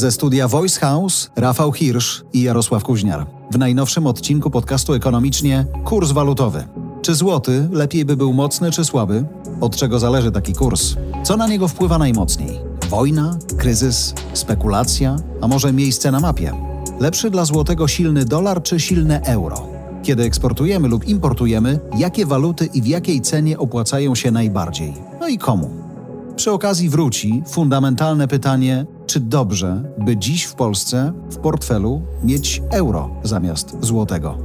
Ze studia Voice House Rafał Hirsch i Jarosław Kuźniar. W najnowszym odcinku podcastu ekonomicznie kurs walutowy. Czy złoty lepiej by był mocny czy słaby? Od czego zależy taki kurs? Co na niego wpływa najmocniej? Wojna, kryzys, spekulacja, a może miejsce na mapie? Lepszy dla złotego silny dolar czy silne euro? Kiedy eksportujemy lub importujemy, jakie waluty i w jakiej cenie opłacają się najbardziej? No i komu? Przy okazji wróci fundamentalne pytanie, czy dobrze, by dziś w Polsce w portfelu mieć euro zamiast złotego?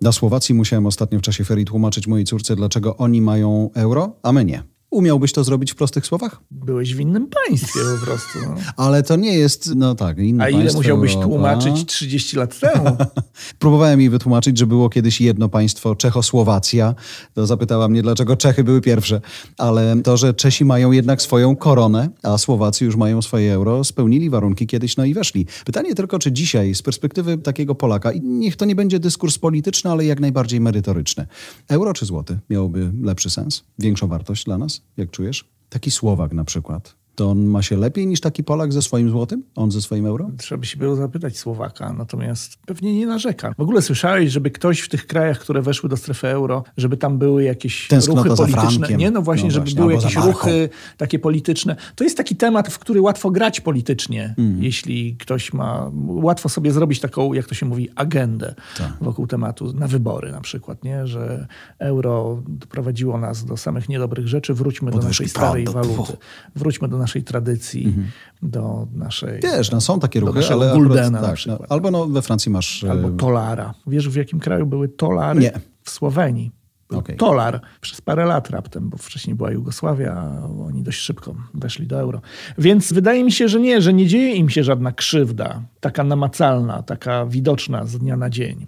Na Słowacji musiałem ostatnio w czasie ferii tłumaczyć mojej córce, dlaczego oni mają euro, a my nie. Umiałbyś to zrobić w prostych słowach? Byłeś w innym państwie po prostu. No. Ale to nie jest, no tak, inne A ile musiałbyś Europa. tłumaczyć 30 lat temu? Próbowałem jej wytłumaczyć, że było kiedyś jedno państwo, Czechosłowacja. To zapytała mnie, dlaczego Czechy były pierwsze. Ale to, że Czesi mają jednak swoją koronę, a Słowacy już mają swoje euro, spełnili warunki kiedyś, no i weszli. Pytanie tylko, czy dzisiaj, z perspektywy takiego Polaka, i niech to nie będzie dyskurs polityczny, ale jak najbardziej merytoryczny, euro czy złoty miałoby lepszy sens, większą wartość dla nas, jak czujesz? Taki Słowak na przykład. To on ma się lepiej niż taki Polak ze swoim złotym? On ze swoim euro? Trzeba by się było zapytać Słowaka, natomiast pewnie nie narzeka. W ogóle słyszałeś, żeby ktoś w tych krajach, które weszły do strefy euro, żeby tam były jakieś Tęsknota ruchy polityczne. Nie, no właśnie, No żeby właśnie, były jakieś ruchy takie polityczne. To jest taki temat, w który łatwo grać politycznie, Mm. jeśli ktoś ma, łatwo sobie zrobić taką, jak to się mówi, agendę Tak. wokół tematu, na wybory na przykład, nie? że euro doprowadziło nas do samych niedobrych rzeczy, wróćmy do Podwyżki naszej starej waluty, wróćmy do naszej tradycji, do naszej... Mhm. Wiesz, no są takie ruchy, ale Guldena na tak, przykład. no, albo no, we Francji masz... e, Albo tolara. Wiesz, w jakim kraju były tolary? Nie. W Słowenii. Okej. Tolar przez parę lat raptem, bo wcześniej była Jugosławia, a oni dość szybko weszli do euro. Więc wydaje mi się, że nie, że nie dzieje im się żadna krzywda, taka namacalna, taka widoczna z dnia na dzień.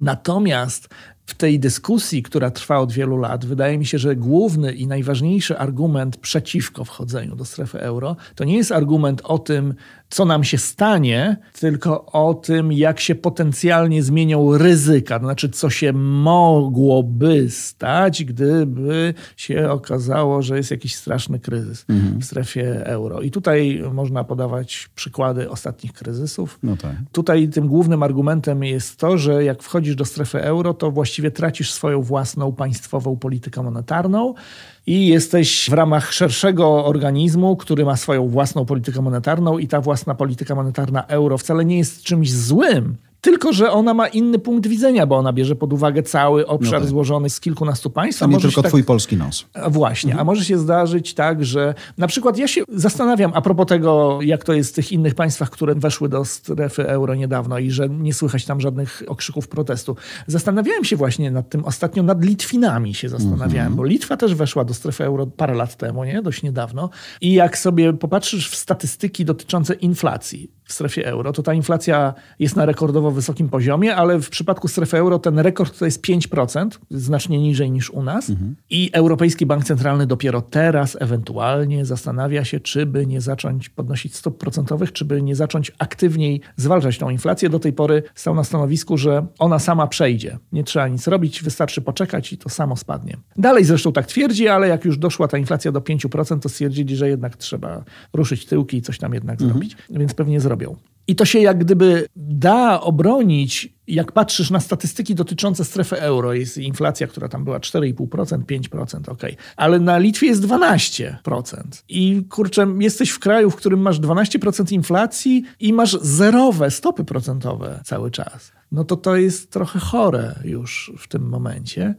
Natomiast w tej dyskusji, która trwa od wielu lat, wydaje mi się, że główny i najważniejszy argument przeciwko wchodzeniu do strefy euro to nie jest argument o tym, co nam się stanie, tylko o tym, jak się potencjalnie zmienią ryzyka. To znaczy, co się mogłoby stać, gdyby się okazało, że jest jakiś straszny kryzys w strefie euro. I tutaj można podawać przykłady ostatnich kryzysów. No tak. Tutaj tym głównym argumentem jest to, że jak wchodzisz do strefy euro, to właściwie tracisz swoją własną państwową politykę monetarną i jesteś w ramach szerszego organizmu, który ma swoją własną politykę monetarną i ta własna polityka monetarna euro wcale nie jest czymś złym. Tylko, że ona ma inny punkt widzenia, bo ona bierze pod uwagę cały obszar No tak. złożony z kilkunastu państw. A nie tylko tak- twój polski nos. a Właśnie, a może się zdarzyć tak, że na przykład ja się zastanawiam a propos tego, jak to jest w tych innych państwach, które weszły do strefy euro niedawno i że nie słychać tam żadnych okrzyków protestu. Zastanawiałem się właśnie nad tym ostatnio, nad Litwinami się zastanawiałem, bo Litwa też weszła do strefy euro parę lat temu, nie? Dość niedawno. I jak sobie popatrzysz w statystyki dotyczące inflacji w strefie euro, to ta inflacja jest na rekordowo wysokim poziomie, ale w przypadku strefy euro ten rekord to jest 5%, znacznie niżej niż u nas. I Europejski Bank Centralny dopiero teraz ewentualnie zastanawia się, czy by nie zacząć podnosić stóp procentowych, czy by nie zacząć aktywniej zwalczać tą inflację. Do tej pory stał na stanowisku, że ona sama przejdzie. Nie trzeba nic robić, wystarczy poczekać i to samo spadnie. Dalej zresztą tak twierdzi, ale jak już doszła ta inflacja do 5%, to stwierdzili, że jednak trzeba ruszyć tyłki i coś tam jednak zrobić, więc pewnie zrobią. I to się jak gdyby da obronić, jak patrzysz na statystyki dotyczące strefy euro. Jest inflacja, która tam była 4,5%, 5%, ok. Ale na Litwie jest 12%. I kurczę, jesteś w kraju, w którym masz 12% inflacji i masz zerowe stopy procentowe cały czas. No to to jest trochę chore już w tym momencie.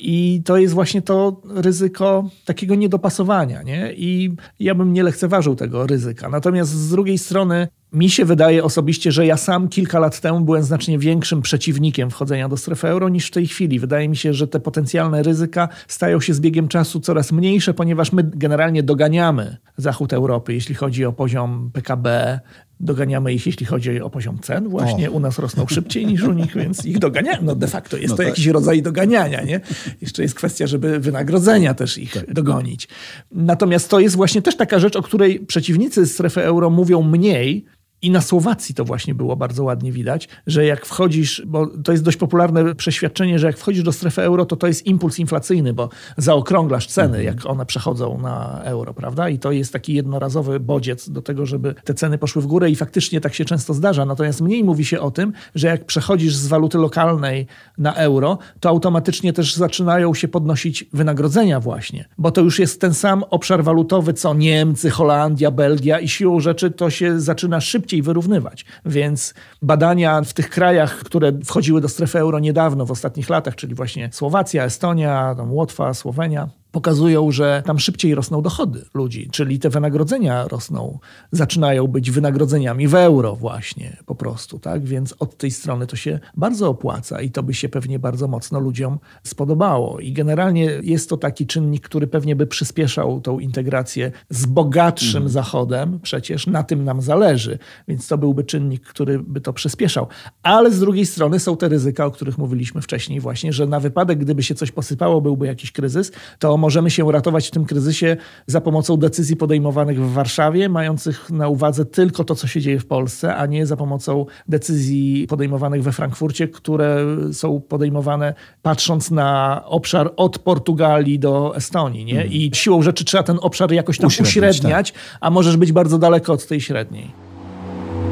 I to jest właśnie to ryzyko takiego niedopasowania, nie? I ja bym nie lekceważył tego ryzyka. Natomiast z drugiej strony mi się wydaje osobiście, że ja sam kilka lat temu byłem znacznie większym przeciwnikiem wchodzenia do strefy euro niż w tej chwili. Wydaje mi się, że te potencjalne ryzyka stają się z biegiem czasu coraz mniejsze, ponieważ my generalnie doganiamy Zachód Europy, jeśli chodzi o poziom PKB, doganiamy ich, jeśli chodzi o poziom cen. Właśnie O. u nas rosną szybciej niż u nich, więc ich doganiamy. No de facto jest No to tak. jakiś rodzaj doganiania, nie? Jeszcze jest kwestia, żeby wynagrodzenia też ich Tak. dogonić. Natomiast to jest właśnie też taka rzecz, o której przeciwnicy strefy euro mówią mniej, I na Słowacji to właśnie było bardzo ładnie widać, że jak wchodzisz, bo to jest dość popularne przeświadczenie, że jak wchodzisz do strefy euro, to to jest impuls inflacyjny, bo zaokrąglasz ceny, mhm. jak one przechodzą na euro, prawda? I to jest taki jednorazowy bodziec do tego, żeby te ceny poszły w górę i faktycznie tak się często zdarza. Natomiast mniej mówi się o tym, że jak przechodzisz z waluty lokalnej na euro, to automatycznie też zaczynają się podnosić wynagrodzenia właśnie, bo to już jest ten sam obszar walutowy, co Niemcy, Holandia, Belgia i siłą rzeczy to się zaczyna szybciej wyrównywać. Więc badania w tych krajach, które wchodziły do strefy euro niedawno, w ostatnich latach, czyli właśnie Słowacja, Estonia, Łotwa, Słowenia, pokazują, że tam szybciej rosną dochody ludzi, czyli te wynagrodzenia rosną, zaczynają być wynagrodzeniami w euro właśnie po prostu, tak? Więc od tej strony to się bardzo opłaca i to by się pewnie bardzo mocno ludziom spodobało. I generalnie jest to taki czynnik, który pewnie by przyspieszał tą integrację z bogatszym mhm. Zachodem, przecież na tym nam zależy, więc to byłby czynnik, który by to przyspieszał. Ale z drugiej strony są te ryzyka, o których mówiliśmy wcześniej właśnie, że na wypadek, gdyby się coś posypało, byłby jakiś kryzys, to możemy się uratować w tym kryzysie za pomocą decyzji podejmowanych w Warszawie, mających na uwadze tylko to, co się dzieje w Polsce, a nie za pomocą decyzji podejmowanych we Frankfurcie, które są podejmowane patrząc na obszar od Portugalii do Estonii. Nie? Mhm. I siłą rzeczy trzeba ten obszar jakoś tam uśredniać, uśredniać tak. a możesz być bardzo daleko od tej średniej.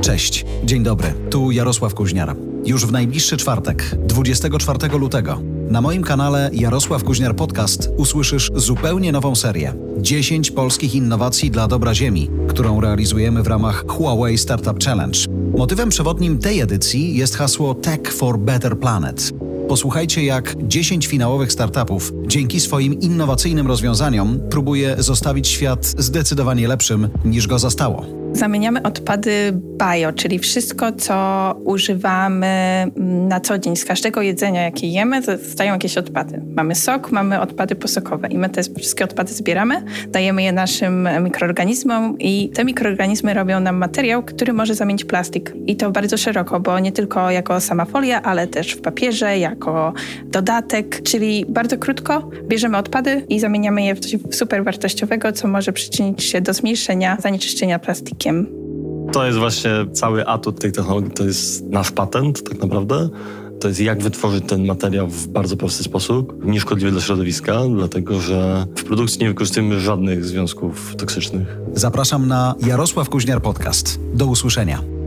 Cześć, dzień dobry. Tu Jarosław Kuźniar. Już w najbliższy czwartek, 24 lutego, na moim kanale Jarosław Kuźniar Podcast usłyszysz zupełnie nową serię 10 polskich innowacji dla dobra Ziemi, którą realizujemy w ramach Huawei Startup Challenge. Motywem przewodnim tej edycji jest hasło Tech for Better Planet. Posłuchajcie, jak 10 finałowych startupów dzięki swoim innowacyjnym rozwiązaniom próbuje zostawić świat zdecydowanie lepszym niż go zastało. Zamieniamy odpady bio, czyli wszystko, co używamy na co dzień. Z każdego jedzenia, jakie jemy, zostają jakieś odpady. Mamy sok, mamy odpady posokowe i my te wszystkie odpady zbieramy, dajemy je naszym mikroorganizmom i te mikroorganizmy robią nam materiał, który może zamienić plastik. I to bardzo szeroko, bo nie tylko jako sama folia, ale też w papierze, jako dodatek, czyli bardzo krótko bierzemy odpady i zamieniamy je w coś super wartościowego, co może przyczynić się do zmniejszenia zanieczyszczenia To jest właśnie cały atut tej technologii, to jest nasz patent tak naprawdę. To jest jak wytworzyć ten materiał w bardzo prosty sposób, nieszkodliwy dla środowiska, dlatego że w produkcji nie wykorzystujemy żadnych związków toksycznych. Zapraszam na Jarosław Kuźniar Podcast. Do usłyszenia.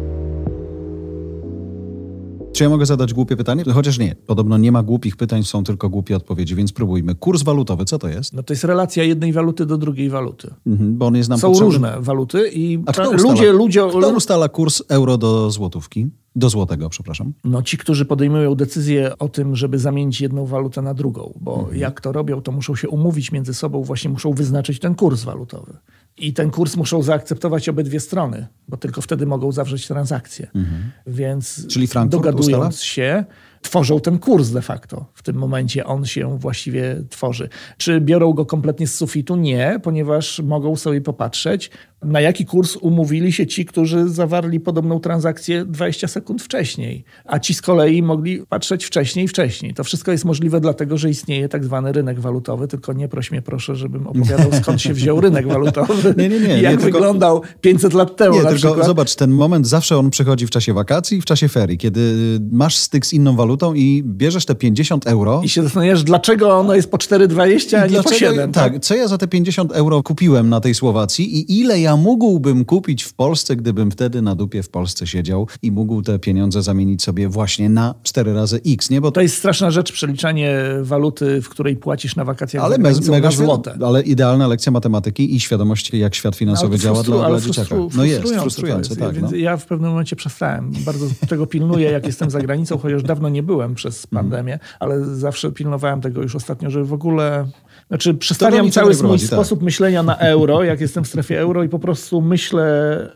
Czy ja mogę zadać głupie pytanie? Chociaż nie, podobno nie ma głupich pytań, są tylko głupie odpowiedzi, więc spróbujmy. Kurs walutowy, co to jest? No to jest relacja jednej waluty do drugiej waluty. Mhm, bo on jest nam Są potrzebny. różne waluty i A kto ustala, ludzie, ludzie... Kto ustala kurs euro do złotówki? Do złotego, przepraszam. No ci, którzy podejmują decyzję o tym, żeby zamienić jedną walutę na drugą, bo mhm. jak to robią, to muszą się umówić między sobą, właśnie muszą wyznaczyć ten kurs walutowy. I ten kurs muszą zaakceptować obydwie strony, bo tylko wtedy mogą zawrzeć transakcję. Mhm. Więc Czyli Frankfurt dogadując ustala? się, tworzą ten kurs de facto. W tym momencie on się właściwie tworzy. Czy biorą go kompletnie z sufitu? Nie, ponieważ mogą sobie popatrzeć, na jaki kurs umówili się ci, którzy zawarli podobną transakcję 20 sekund wcześniej, a ci z kolei mogli patrzeć wcześniej i wcześniej. To wszystko jest możliwe dlatego, że istnieje tak zwany rynek walutowy, tylko nie proś mnie proszę, żebym opowiadał skąd się wziął rynek walutowy nie, nie, nie, i jak nie, wyglądał tylko, 500 lat temu nie, tylko przykład. Zobacz, ten moment zawsze on przychodzi w czasie wakacji i w czasie ferii, kiedy masz styk z inną walutą i bierzesz te 50 euro. I się zastanawiasz, dlaczego ono jest po 4,20, a nie po 7. Tak, tak, co ja za te 50 euro kupiłem na tej Słowacji i ile ja mógłbym kupić w Polsce, gdybym wtedy na dupie w Polsce siedział i mógł te pieniądze zamienić sobie właśnie na 4 razy X, nie? Bo to jest straszna rzecz, przeliczanie waluty, w której płacisz na wakacjach ale za mega złote. Ale idealna lekcja matematyki i świadomość, jak świat finansowy no, działa dla, dla dzieciaka. No jest, frustrujące, jest. tak. Więc no. ja w pewnym momencie przestałem. Bardzo tego pilnuję, jak jestem za granicą, chociaż dawno nie byłem przez mhm. pandemię, ale zawsze pilnowałem tego już ostatnio, żeby w ogóle znaczy, przestawiam cały mój tak. sposób myślenia na euro, jak jestem w strefie euro i po prostu myślę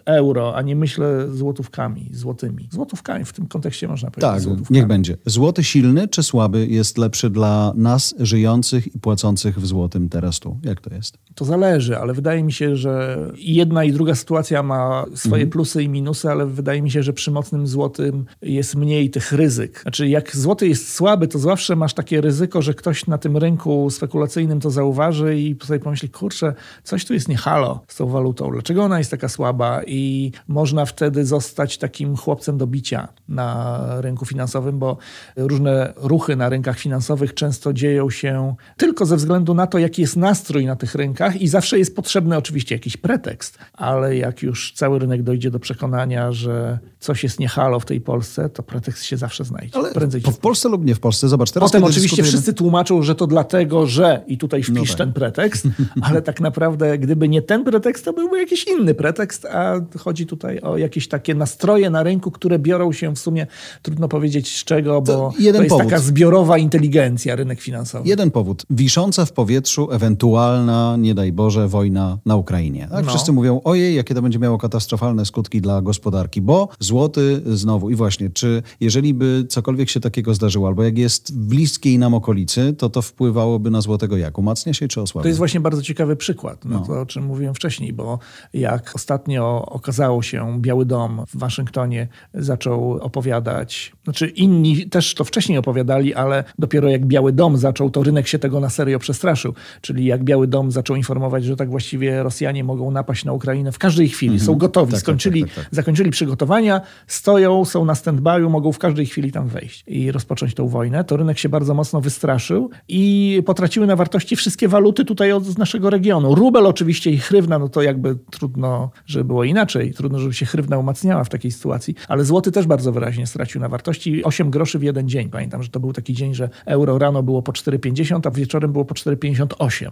euro, a nie myślę złotówkami, złotymi. Złotówkami w tym kontekście można powiedzieć. Tak, niech będzie. Złoty silny czy słaby jest lepszy dla nas żyjących i płacących w złotym teraz tu? Jak to jest? To zależy, ale wydaje mi się, że jedna i druga sytuacja ma swoje mhm. plusy i minusy, ale wydaje mi się, że przy mocnym złotym jest mniej tych ryzyk. Znaczy, jak złoty jest słaby, to zawsze masz takie ryzyko, że ktoś na tym rynku spekulacyjnym to zauważy i sobie pomyśli, kurczę, coś tu jest nie halo z tą walutą. Dlaczego ona jest taka słaba? I można wtedy zostać takim chłopcem do bicia na rynku finansowym, bo różne ruchy na rynkach finansowych często dzieją się tylko ze względu na to, jaki jest nastrój na tych rynkach i zawsze jest potrzebny oczywiście jakiś pretekst, ale jak już cały rynek dojdzie do przekonania, że coś jest nie halo w tej Polsce, to pretekst się zawsze znajdzie. Ale prędzej po, w Polsce lub nie w Polsce, zobacz, teraz Potem oczywiście wszyscy tłumaczą, że to dlatego, że i tutaj wpisz No tak. ten pretekst, ale tak naprawdę gdyby nie ten pretekst, to byłby jakiś inny pretekst, a chodzi tutaj o jakieś takie nastroje na rynku, które biorą się w sumie, trudno powiedzieć z czego, bo to, jeden jest powód. taka zbiorowa inteligencja, rynek finansowy. Jeden powód. Wisząca w powietrzu ewentualna, nie daj Boże, wojna na Ukrainie. Tak? No. Wszyscy mówią, ojej, jakie to będzie miało katastrofalne skutki dla gospodarki, bo złoty znowu. I właśnie, czy jeżeli by cokolwiek się takiego zdarzyło, albo jak jest w bliskiej nam okolicy, to to wpływałoby na złotego jak? Umacnia się czy osłabia? To jest właśnie bardzo ciekawy przykład, no, No. to o czym mówiłem wcześniej, bo jak ostatnio okazało się, Biały Dom w Waszyngtonie zaczął opowiadać, znaczy inni też to wcześniej opowiadali, ale dopiero jak Biały Dom zaczął, to rynek się tego na serio przestraszył. Czyli jak Biały Dom zaczął informować, że tak właściwie Rosjanie mogą napaść na Ukrainę w każdej chwili, są gotowi, Tak, tak, skończyli, tak, tak, tak. zakończyli przygotowania, stoją, są na stand-by'u, mogą w każdej chwili tam wejść i rozpocząć tą wojnę, to rynek się bardzo mocno wystraszył i potraciły na wartości wszystkie waluty tutaj od, z naszego regionu. Rubel oczywiście i hrywna, no to jakby trudno, żeby było inaczej, trudno, żeby się hrywna umacniała w takiej sytuacji, ale złoty też bardzo wyraźnie stracił na wartości. 8 groszy w jeden dzień. Pamiętam, że to był taki dzień, że euro rano było po 4,50, a wieczorem było po 4,58.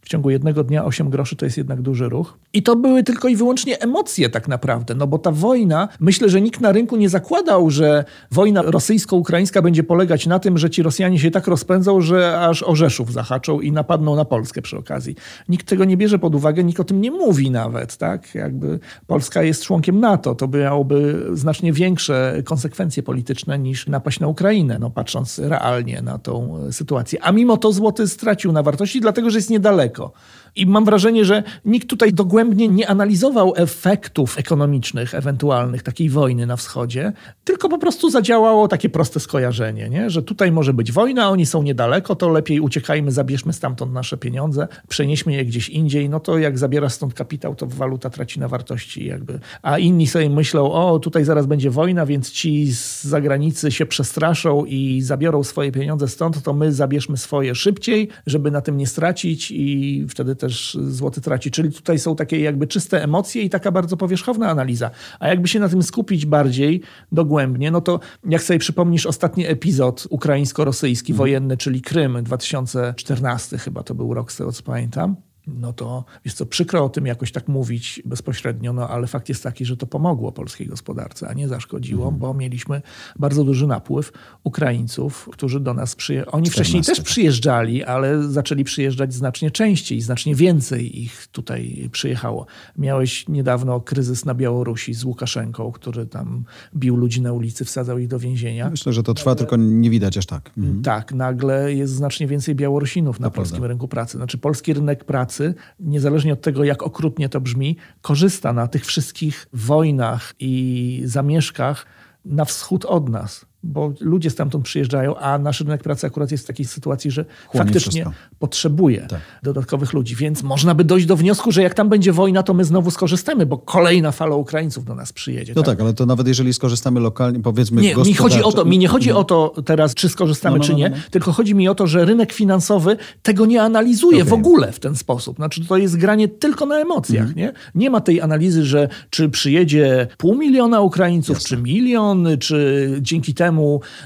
W ciągu jednego dnia 8 groszy to jest jednak duży ruch. I to były tylko i wyłącznie emocje tak naprawdę, no bo ta wojna, myślę, że nikt na rynku nie zakładał, że wojna rosyjsko-ukraińska będzie polegać na tym, że ci Rosjanie się tak rozpędzą, że aż Orzeszów zahaczą i napadną na Polskę przy okazji. Nikt tego nie bierze pod uwagę, nikt o tym nie mówi nawet, tak? Jakby Polska jest członkiem NATO, to by miałoby znacznie większe konsekwencje polityczne niż napaść na Ukrainę, no patrząc realnie na tą e, sytuację. A mimo to złoty stracił na wartości, dlatego że jest niedaleko. I mam wrażenie, że nikt tutaj dogłębnie nie analizował efektów ekonomicznych ewentualnych takiej wojny na wschodzie, tylko po prostu zadziałało takie proste skojarzenie, nie? że tutaj może być wojna, oni są niedaleko, to lepiej uciekajmy, zabierzmy stamtąd nasze pieniądze, przenieśmy je gdzieś indziej, no to jak zabiera stąd kapitał, to waluta traci na wartości jakby. A inni sobie myślą, o tutaj zaraz będzie wojna, więc ci z zagranicy się przestraszą i zabiorą swoje pieniądze stąd, to my zabierzmy swoje szybciej, żeby na tym nie stracić i wtedy też złoty traci. Czyli tutaj są takie jakby czyste emocje i taka bardzo powierzchowna analiza. A jakby się na tym skupić bardziej dogłębnie, no to jak sobie przypomnisz ostatni epizod ukraińsko-rosyjski wojenny, czyli Krym 2014 chyba to był rok z tego co pamiętam, no to jest to przykro o tym jakoś tak mówić bezpośrednio, no ale fakt jest taki, że to pomogło polskiej gospodarce, a nie zaszkodziło, bo mieliśmy bardzo duży napływ Ukraińców, którzy do nas przyjechali. Oni wcześniej 14, też przyjeżdżali, ale zaczęli przyjeżdżać znacznie częściej, znacznie więcej ich tutaj przyjechało. Miałeś niedawno kryzys na Białorusi z Łukaszenką, który tam bił ludzi na ulicy, wsadzał ich do więzienia. Myślę, że to trwa, tylko nie widać aż tak. Mhm. Tak, nagle jest znacznie więcej Białorusinów na To prawda. polskim rynku pracy. Znaczy polski rynek niezależnie od tego, jak okrutnie to brzmi, korzysta na tych wszystkich wojnach i zamieszkach na wschód od nas. Bo ludzie stamtąd przyjeżdżają, a nasz rynek pracy akurat jest w takiej sytuacji, że Chłonie faktycznie wszystko. potrzebuje Tak. dodatkowych ludzi. Więc można by dojść do wniosku, że jak tam będzie wojna, to my znowu skorzystamy, bo kolejna fala Ukraińców do nas przyjedzie. No tak, ale to nawet jeżeli skorzystamy lokalnie, powiedzmy Nie, mi chodzi o to, mi nie chodzi o to teraz, czy skorzystamy, No, no, czy no, nie, no. tylko chodzi mi o to, że rynek finansowy tego nie analizuje Okej. w ogóle w ten sposób. Znaczy, to jest granie tylko na emocjach, Mhm. nie? Nie ma tej analizy, że czy przyjedzie pół miliona Ukraińców, czy milion, czy dzięki temu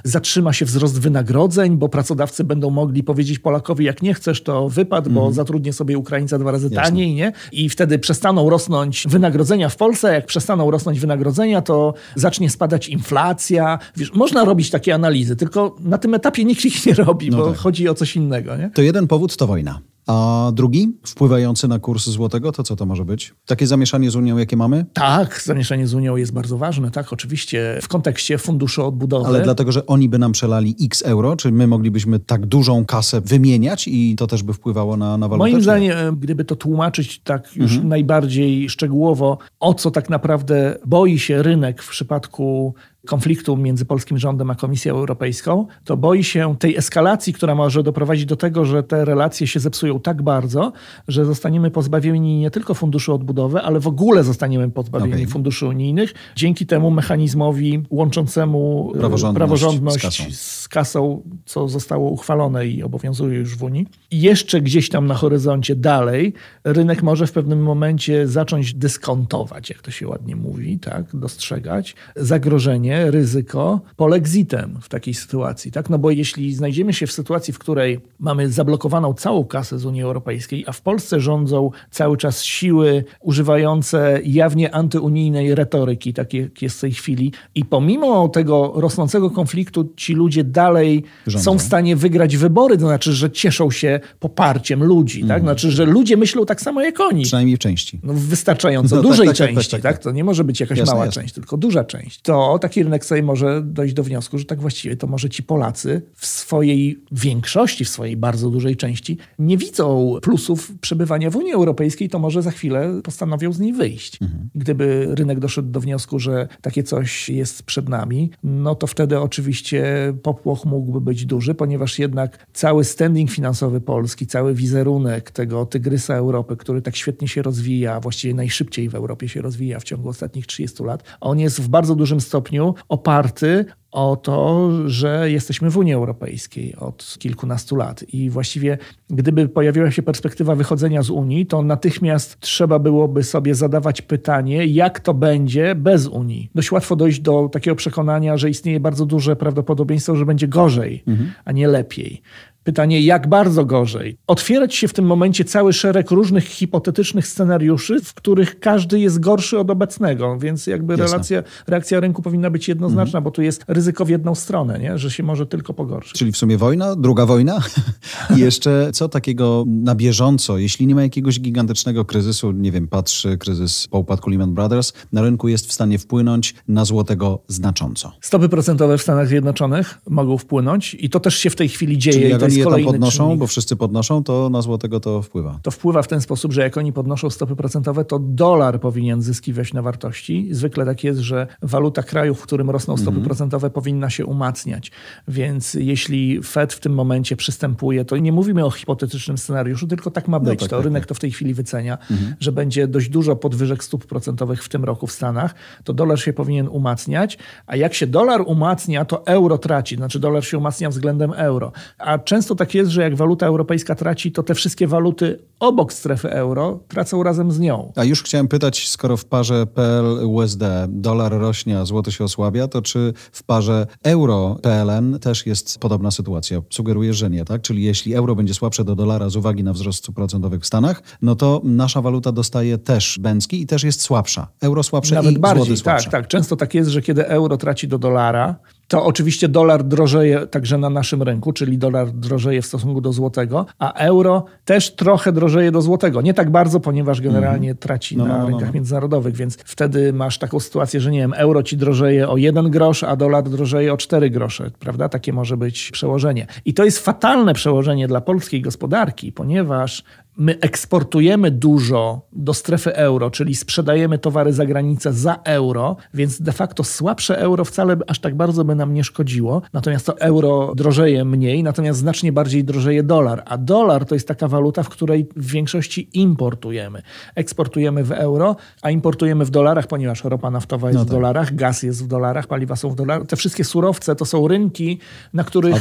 zatrzyma się wzrost wynagrodzeń, bo pracodawcy będą mogli powiedzieć Polakowi, jak nie chcesz, to wypad, bo zatrudnię sobie Ukraińca dwa razy Mhm. Jasne. taniej, nie? I wtedy przestaną rosnąć wynagrodzenia w Polsce. Jak przestaną rosnąć wynagrodzenia, to zacznie spadać inflacja. Wiesz, można robić takie analizy, tylko na tym etapie nikt ich nie robi, No bo tak. chodzi o coś innego, nie? To jeden powód to wojna. A drugi, wpływający na kurs złotego, to co to może być? Takie zamieszanie z Unią, jakie mamy? Tak, zamieszanie z Unią jest bardzo ważne, tak, oczywiście w kontekście funduszu odbudowy. Ale dlatego, że oni by nam przelali x euro, czy my moglibyśmy tak dużą kasę wymieniać i to też by wpływało na, na walutę? Moim zdaniem, gdyby to tłumaczyć tak już Mhm. najbardziej szczegółowo, o co tak naprawdę boi się rynek w przypadku konfliktu między polskim rządem a Komisją Europejską, to boi się tej eskalacji, która może doprowadzić do tego, że te relacje się zepsują tak bardzo, że zostaniemy pozbawieni nie tylko funduszu odbudowy, ale w ogóle zostaniemy pozbawieni okay. funduszy unijnych dzięki temu mechanizmowi łączącemu e, praworządność, praworządność z, kasą. z, kasą. co zostało uchwalone i obowiązuje już w Unii. I jeszcze gdzieś tam na horyzoncie dalej rynek może w pewnym momencie zacząć dyskontować, jak to się ładnie mówi, tak, dostrzegać zagrożenie, ryzyko polexitem w takiej sytuacji, tak? No bo jeśli znajdziemy się w sytuacji, w której mamy zablokowaną całą kasę z Unii Europejskiej, a w Polsce rządzą cały czas siły używające jawnie antyunijnej retoryki, takie jak jest w tej chwili, i pomimo tego rosnącego konfliktu ci ludzie dalej Rządzą. są w stanie wygrać wybory, to znaczy, że cieszą się poparciem ludzi, mm. tak? Mhm. Znaczy, że ludzie myślą tak samo jak oni. Przynajmniej w części. No, wystarczająco no, dużej tak, tak, tak części, tak, tak, tak, To nie może być jakaś jasne, mała jasne. część, tylko duża część. To taki rynek sobie może dojść do wniosku, że tak właściwie to może ci Polacy w swojej większości, w swojej bardzo dużej części nie widzą plusów przebywania w Unii Europejskiej, to może za chwilę postanowią z niej wyjść. Mhm. Gdyby rynek doszedł do wniosku, że takie coś jest przed nami, no to wtedy oczywiście popłoch mógłby być duży, ponieważ jednak cały standing finansowy Polski, cały wizerunek tego tygrysa Europy, który tak świetnie się rozwija, właściwie najszybciej w Europie się rozwija w ciągu ostatnich 30 lat, on jest w bardzo dużym stopniu oparty o to, że jesteśmy w Unii Europejskiej od kilkunastu lat. I właściwie, gdyby pojawiła się perspektywa wychodzenia z Unii, to natychmiast trzeba byłoby sobie zadawać pytanie, jak to będzie bez Unii. Dość łatwo dojść do takiego przekonania, że istnieje bardzo duże prawdopodobieństwo, że będzie gorzej, mhm. a nie lepiej. Pytanie, jak bardzo gorzej? Otwierać się w tym momencie cały szereg różnych hipotetycznych scenariuszy, w których każdy jest gorszy od obecnego, więc jakby relacja, reakcja rynku powinna być jednoznaczna, mhm. bo tu jest ryzyko w jedną stronę, nie? że się może tylko pogorszyć. Czyli w sumie wojna, druga wojna? I jeszcze co takiego na bieżąco, jeśli nie ma jakiegoś gigantycznego kryzysu, nie wiem, patrz kryzys po upadku Lehman Brothers, na rynku jest w stanie wpłynąć na złotego znacząco. Stopy procentowe w Stanach Zjednoczonych mogą wpłynąć i to też się w tej chwili dzieje. Czyli jak oni je tam podnoszą, czynnik. bo wszyscy podnoszą, to na złotego to wpływa. To wpływa w ten sposób, że jak oni podnoszą stopy procentowe, to dolar powinien zyskiwać na wartości. Zwykle tak jest, że waluta kraju, w którym rosną stopy -hmm. procentowe, powinna się umacniać. Więc jeśli Fed w tym momencie przystępuje, to nie mówimy o hipotetycznym scenariuszu, tylko tak ma no być. No tak, to tak, rynek tak. to w tej chwili wycenia, -hmm. że będzie dość dużo podwyżek stóp procentowych w tym roku w Stanach. To dolar się powinien umacniać, a jak się dolar umacnia, to euro traci. Znaczy dolar się umacnia względem euro. A często tak jest, że jak waluta europejska traci, to te wszystkie waluty obok strefy euro tracą razem z nią. A już chciałem pytać, skoro w parze PL-USD dolar rośnie, a złoty się osłabia, to czy w parze euro-PLN też jest podobna sytuacja? Sugeruję, że nie, tak? Czyli jeśli euro będzie słabsze do dolara z uwagi na wzrost stóp procentowych w Stanach, no to nasza waluta dostaje też bęcki i też jest słabsza. Euro słabsze Nawet i bardziej, złoty słabsze. Tak, tak. Często tak jest, że kiedy euro traci do dolara, to oczywiście dolar drożeje także na naszym rynku, czyli dolar drożeje w stosunku do złotego, a euro też trochę drożeje do złotego. Nie tak bardzo, ponieważ generalnie mm. traci no, na no, no, rynkach no. międzynarodowych, więc wtedy masz taką sytuację, że nie wiem, euro ci drożeje o jeden grosz, a dolar drożeje o cztery grosze, prawda? Takie może być przełożenie. I to jest fatalne przełożenie dla polskiej gospodarki, ponieważ my eksportujemy dużo do strefy euro, czyli sprzedajemy towary za granicę za euro, więc de facto słabsze euro wcale aż tak bardzo by nam nie szkodziło. Natomiast to euro drożeje mniej, natomiast znacznie bardziej drożeje dolar. A dolar to jest taka waluta, w której w większości importujemy. Eksportujemy w euro, a importujemy w dolarach, ponieważ ropa naftowa jest no tak. w dolarach, gaz jest w dolarach, paliwa są w dolarach. Te wszystkie surowce to są rynki, na których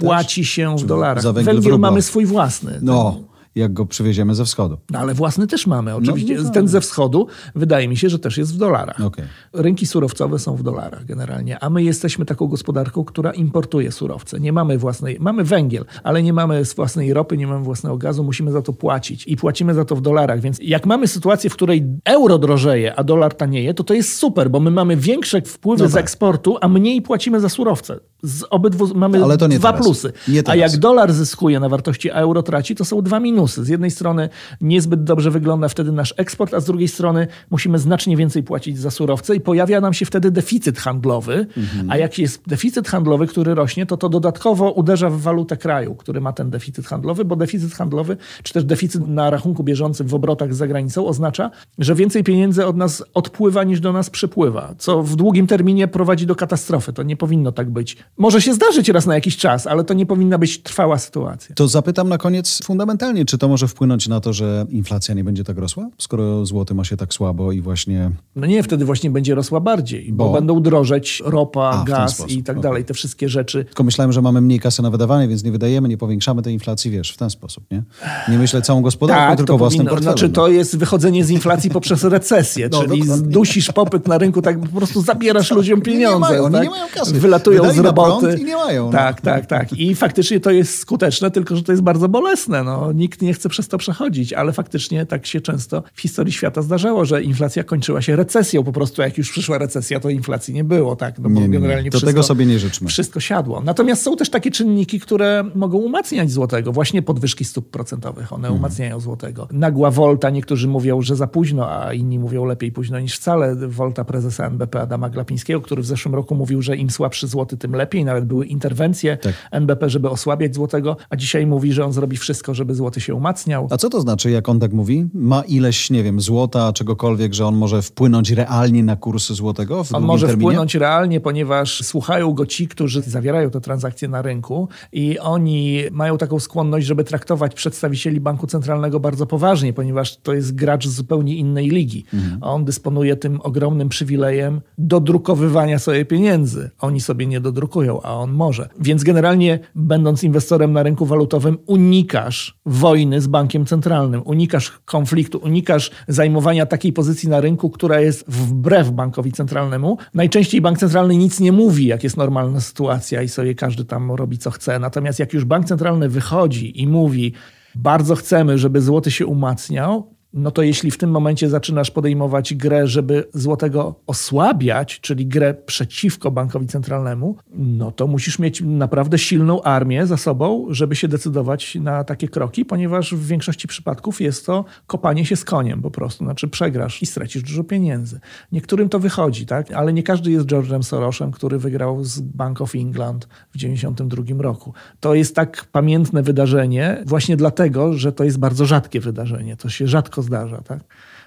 płaci się w dolarach. Za węgiel, węgiel mamy swój własny. No jak go przywieziemy ze wschodu. No, ale własny też mamy. No, oczywiście no, no, ten ze wschodu wydaje mi się, że też jest w dolarach. Okay. Rynki surowcowe są w dolarach generalnie, a my jesteśmy taką gospodarką, która importuje surowce. Nie mamy własnej, mamy węgiel, ale nie mamy własnej ropy, nie mamy własnego gazu, musimy za to płacić i płacimy za to w dolarach. Więc jak mamy sytuację, w której euro drożeje, a dolar tanieje, to to jest super, bo my mamy większe wpływy no tak. z eksportu, a mniej płacimy za surowce. Z obydwu mamy Ale to nie dwa teraz. plusy. Nie A jak dolar zyskuje na wartości, a euro traci, to są dwa minusy. Z jednej strony niezbyt dobrze wygląda wtedy nasz eksport, a z drugiej strony musimy znacznie więcej płacić za surowce i pojawia nam się wtedy deficyt handlowy. Mhm. A jak jest deficyt handlowy, który rośnie, to to dodatkowo uderza w walutę kraju, który ma ten deficyt handlowy, bo deficyt handlowy, czy też deficyt na rachunku bieżącym w obrotach z zagranicą oznacza, że więcej pieniędzy od nas odpływa niż do nas przypływa, co w długim terminie prowadzi do katastrofy. To nie powinno tak być. Może się zdarzyć raz na jakiś czas, ale to nie powinna być trwała sytuacja. To zapytam na koniec fundamentalnie, czy to może wpłynąć na to, że inflacja nie będzie tak rosła, skoro złoty ma się tak słabo i właśnie No nie, wtedy właśnie będzie rosła bardziej, bo, Bo? będą drożeć ropa, A, gaz i tak okej. dalej, te wszystkie rzeczy. Tylko myślałem, że mamy mniej kasy na wydawanie, więc nie wydajemy, nie powiększamy tej inflacji, wiesz, w ten sposób, nie? Nie myślę całą gospodarką, tylko to własnym powinno, portfelem. znaczy no. to jest wychodzenie z inflacji poprzez recesję, No, czyli dokładnie. dusisz popyt na rynku, tak po prostu zabierasz ludziom Nie pieniądze. mają, oni tak? nie mają kasy. Wylatują z prąd roboty. i nie mają, no. Tak, tak, tak. I faktycznie to jest skuteczne, tylko że to jest bardzo bolesne. No. Nikt nie chce przez to przechodzić, ale faktycznie tak się często w historii świata zdarzało, że inflacja kończyła się recesją. Po prostu jak już przyszła recesja, to inflacji nie było, tak? No, bo Nie, nie, nie. generalnie To wszystko, tego sobie nie życzmy. Wszystko siadło. Natomiast są też takie czynniki, które mogą umacniać złotego. Właśnie podwyżki stóp procentowych. One Mhm. umacniają złotego. Nagła wolta, niektórzy mówią, że za późno, a inni mówią lepiej późno niż wcale. Wolta prezesa NBP Adama Glapińskiego, który w zeszłym roku mówił, że im słabszy złoty, tym lepiej. Nawet były interwencje Tak. NBP, żeby osłabiać złotego, a dzisiaj mówi, że on zrobi wszystko, żeby złoty się umacniał. A co to znaczy, jak on tak mówi? Ma ileś, nie wiem, złota, czegokolwiek, że on może wpłynąć realnie na kurs złotego w On może terminie? wpłynąć realnie, ponieważ słuchają go ci, którzy zawierają te transakcje na rynku i oni mają taką skłonność, żeby traktować przedstawicieli banku centralnego bardzo poważnie, ponieważ to jest gracz z zupełnie innej ligi. Mhm. On dysponuje tym ogromnym przywilejem dodrukowywania sobie pieniędzy. Oni sobie nie dodrukują, a on może. Więc generalnie, będąc inwestorem na rynku walutowym, unikasz wojny z bankiem centralnym, unikasz konfliktu, unikasz zajmowania takiej pozycji na rynku, która jest wbrew bankowi centralnemu. Najczęściej bank centralny nic nie mówi, jak jest normalna sytuacja i sobie każdy tam robi co chce. Natomiast jak już bank centralny wychodzi i mówi, bardzo chcemy, żeby złoty się umacniał, no to jeśli w tym momencie zaczynasz podejmować grę, żeby złotego osłabiać, czyli grę przeciwko bankowi centralnemu, no to musisz mieć naprawdę silną armię za sobą, żeby się decydować na takie kroki, ponieważ w większości przypadków jest to kopanie się z koniem po prostu. Znaczy przegrasz i stracisz dużo pieniędzy. Niektórym to wychodzi, tak? Ale nie każdy jest George'em Sorosem, który wygrał z Bank of England w 1992 roku. To jest tak pamiętne wydarzenie właśnie dlatego, że to jest bardzo rzadkie wydarzenie. To się rzadko zdarza, tak?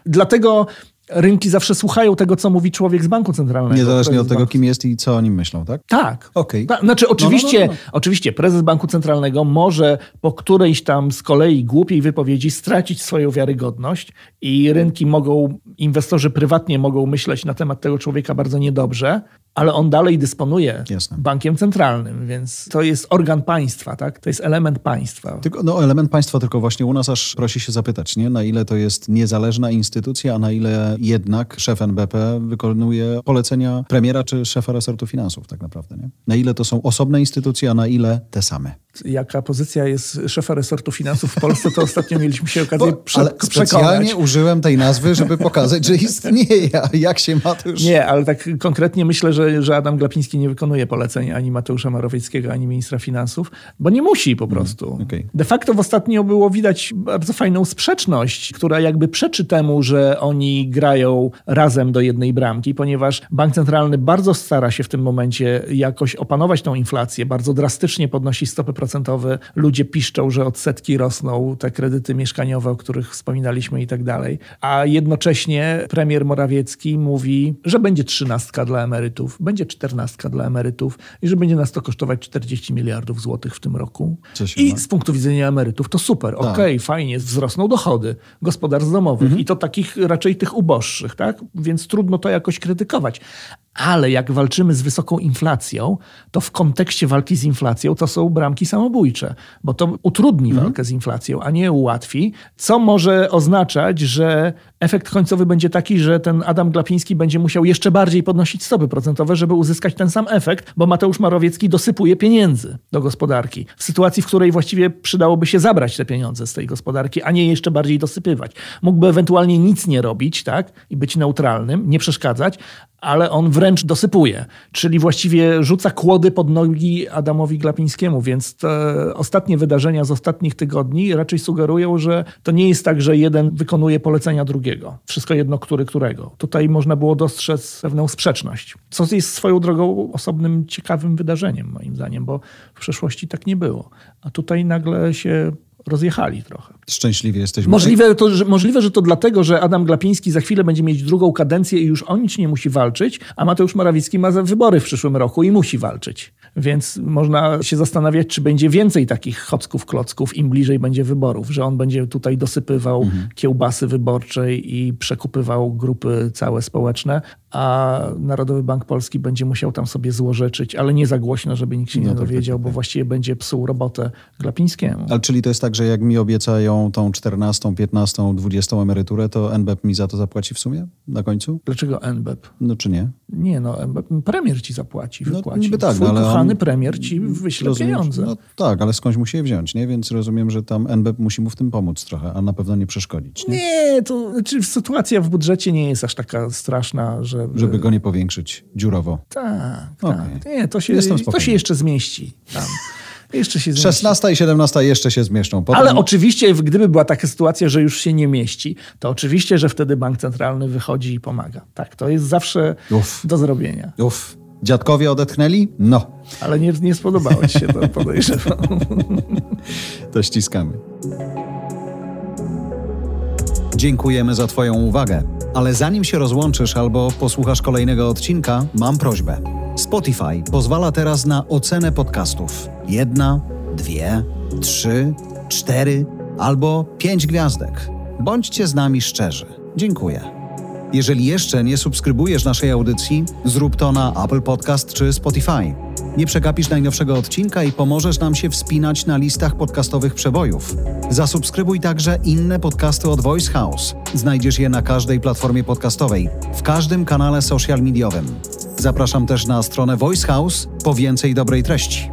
Dlatego rynki zawsze słuchają tego, co mówi człowiek z banku centralnego. Niezależnie od tego, banku kim jest i co o nim myślą, tak? tak. Okej. Ta- Znaczy, no, oczywiście, no, no. oczywiście, prezes Banku Centralnego może po którejś tam z kolei głupiej wypowiedzi stracić swoją wiarygodność i rynki mogą, inwestorzy prywatnie mogą myśleć na temat tego człowieka bardzo niedobrze, ale on dalej dysponuje Jasne. bankiem centralnym, więc to jest organ państwa, tak? To jest element państwa. Tylko, no, element państwa, tylko właśnie u nas aż prosi się zapytać, nie? na ile to jest niezależna instytucja, a na ile jednak szef NBP wykonuje polecenia premiera czy szefa resortu finansów tak naprawdę. Nie? Na ile to są osobne instytucje, a na ile te same. Jaka pozycja jest szefa resortu finansów w Polsce, to ostatnio mieliśmy się okazję Bo, prze- ale przekonać. specjalnie użyłem tej nazwy, żeby pokazać, że istnieje. A jak się ma, to już... Nie, ale tak konkretnie myślę, że, że Adam Glapiński nie wykonuje poleceń ani Mateusza Morawieckiego, ani ministra finansów, bo nie musi po prostu. okej. De facto w ostatnio było widać bardzo fajną sprzeczność, która jakby przeczy temu, że oni grają razem do jednej bramki, ponieważ bank centralny bardzo stara się w tym momencie jakoś opanować tą inflację, bardzo drastycznie podnosi stopy procentowe. Ludzie piszczą, że odsetki rosną, te kredyty mieszkaniowe, o których wspominaliśmy i tak dalej. A jednocześnie premier Morawiecki mówi, że będzie trzynastka dla emerytów, będzie czternastka dla emerytów i że będzie nas to kosztować 40 miliardów złotych w tym roku. I ma? z punktu widzenia emerytów to super, okej, fajnie, wzrosną dochody gospodarstw domowych i to takich raczej tych uboższych, tak? Więc trudno to jakoś krytykować. Ale jak walczymy z wysoką inflacją, to w kontekście walki z inflacją to są bramki samobójcze, bo to utrudni walkę z inflacją, a nie ułatwi, co może oznaczać, że efekt końcowy będzie taki, że ten Adam Glapiński będzie musiał jeszcze bardziej podnosić stopy procentowe, żeby uzyskać ten sam efekt, bo Mateusz Morawiecki dosypuje pieniędzy do gospodarki. W sytuacji, w której właściwie przydałoby się zabrać te pieniądze z tej gospodarki, a nie jeszcze bardziej dosypywać. Mógłby ewentualnie nic nie robić, tak, i być neutralnym, nie przeszkadzać, ale on wręcz dosypuje, czyli właściwie rzuca kłody pod nogi Adamowi Glapińskiemu, więc ostatnie wydarzenia z ostatnich tygodni raczej sugerują, że to nie jest tak, że jeden wykonuje polecenia drugiego. Wszystko jedno, który którego. Tutaj można było dostrzec pewną sprzeczność, co jest swoją drogą osobnym, ciekawym wydarzeniem moim zdaniem, bo w przeszłości tak nie było. A tutaj nagle się rozjechali trochę. Szczęśliwie jesteśmy. Możliwe, to, że, możliwe, że to dlatego, że Adam Glapiński za chwilę będzie mieć drugą kadencję i już o nic nie musi walczyć, a Mateusz Morawiecki ma wybory w przyszłym roku i musi walczyć. Więc można się zastanawiać, czy będzie więcej takich chocków, klocków, im bliżej będzie wyborów, że on będzie tutaj dosypywał mhm. kiełbasy wyborczej i przekupywał grupy całe społeczne, a Narodowy Bank Polski będzie musiał tam sobie złorzeczyć, ale nie za głośno, żeby nikt się nie no tak, tak dowiedział, tak, tak, bo właściwie będzie psuł robotę Glapińskiemu. Ale czyli to jest tak, że jak mi obiecają tą 14, 15, 20 emeryturę, to NBP mi za to zapłaci w sumie na końcu? Dlaczego NBP? No czy nie? Nie, no premier ci zapłaci, wypłaci. No, niby tak, Twój no, ale kochany on... premier ci wyśle rozumiem, pieniądze. No tak, ale skądś musi je wziąć, nie? Więc rozumiem, że tam NBP musi mu w tym pomóc trochę, a na pewno nie przeszkodzić. Nie, nie to znaczy sytuacja w budżecie nie jest aż taka straszna, że... Żeby go nie powiększyć dziurowo. Tak, okay. tak. Nie, to się, to się jeszcze zmieści tam. Jeszcze się 16 i 17 jeszcze się zmieszczą. Potem... Ale oczywiście, gdyby była taka sytuacja, że już się nie mieści, to oczywiście, że wtedy bank centralny wychodzi i pomaga. Tak, to jest zawsze Uf. do zrobienia. Uf. Dziadkowie odetchnęli? No. Ale nie, nie spodobałeś się, to podejrzewam. to ściskamy. Dziękujemy za Twoją uwagę. Ale zanim się rozłączysz albo posłuchasz kolejnego odcinka, mam prośbę. Spotify pozwala teraz na ocenę podcastów. Jedna, dwie, trzy, cztery albo pięć gwiazdek. Bądźcie z nami szczerzy. Dziękuję. Jeżeli jeszcze nie subskrybujesz naszej audycji, zrób to na Apple Podcast czy Spotify. Nie przegapisz najnowszego odcinka i pomożesz nam się wspinać na listach podcastowych przebojów. Zasubskrybuj także inne podcasty od Voice House. Znajdziesz je na każdej platformie podcastowej, w każdym kanale social mediowym. Zapraszam też na stronę Voice House po więcej dobrej treści.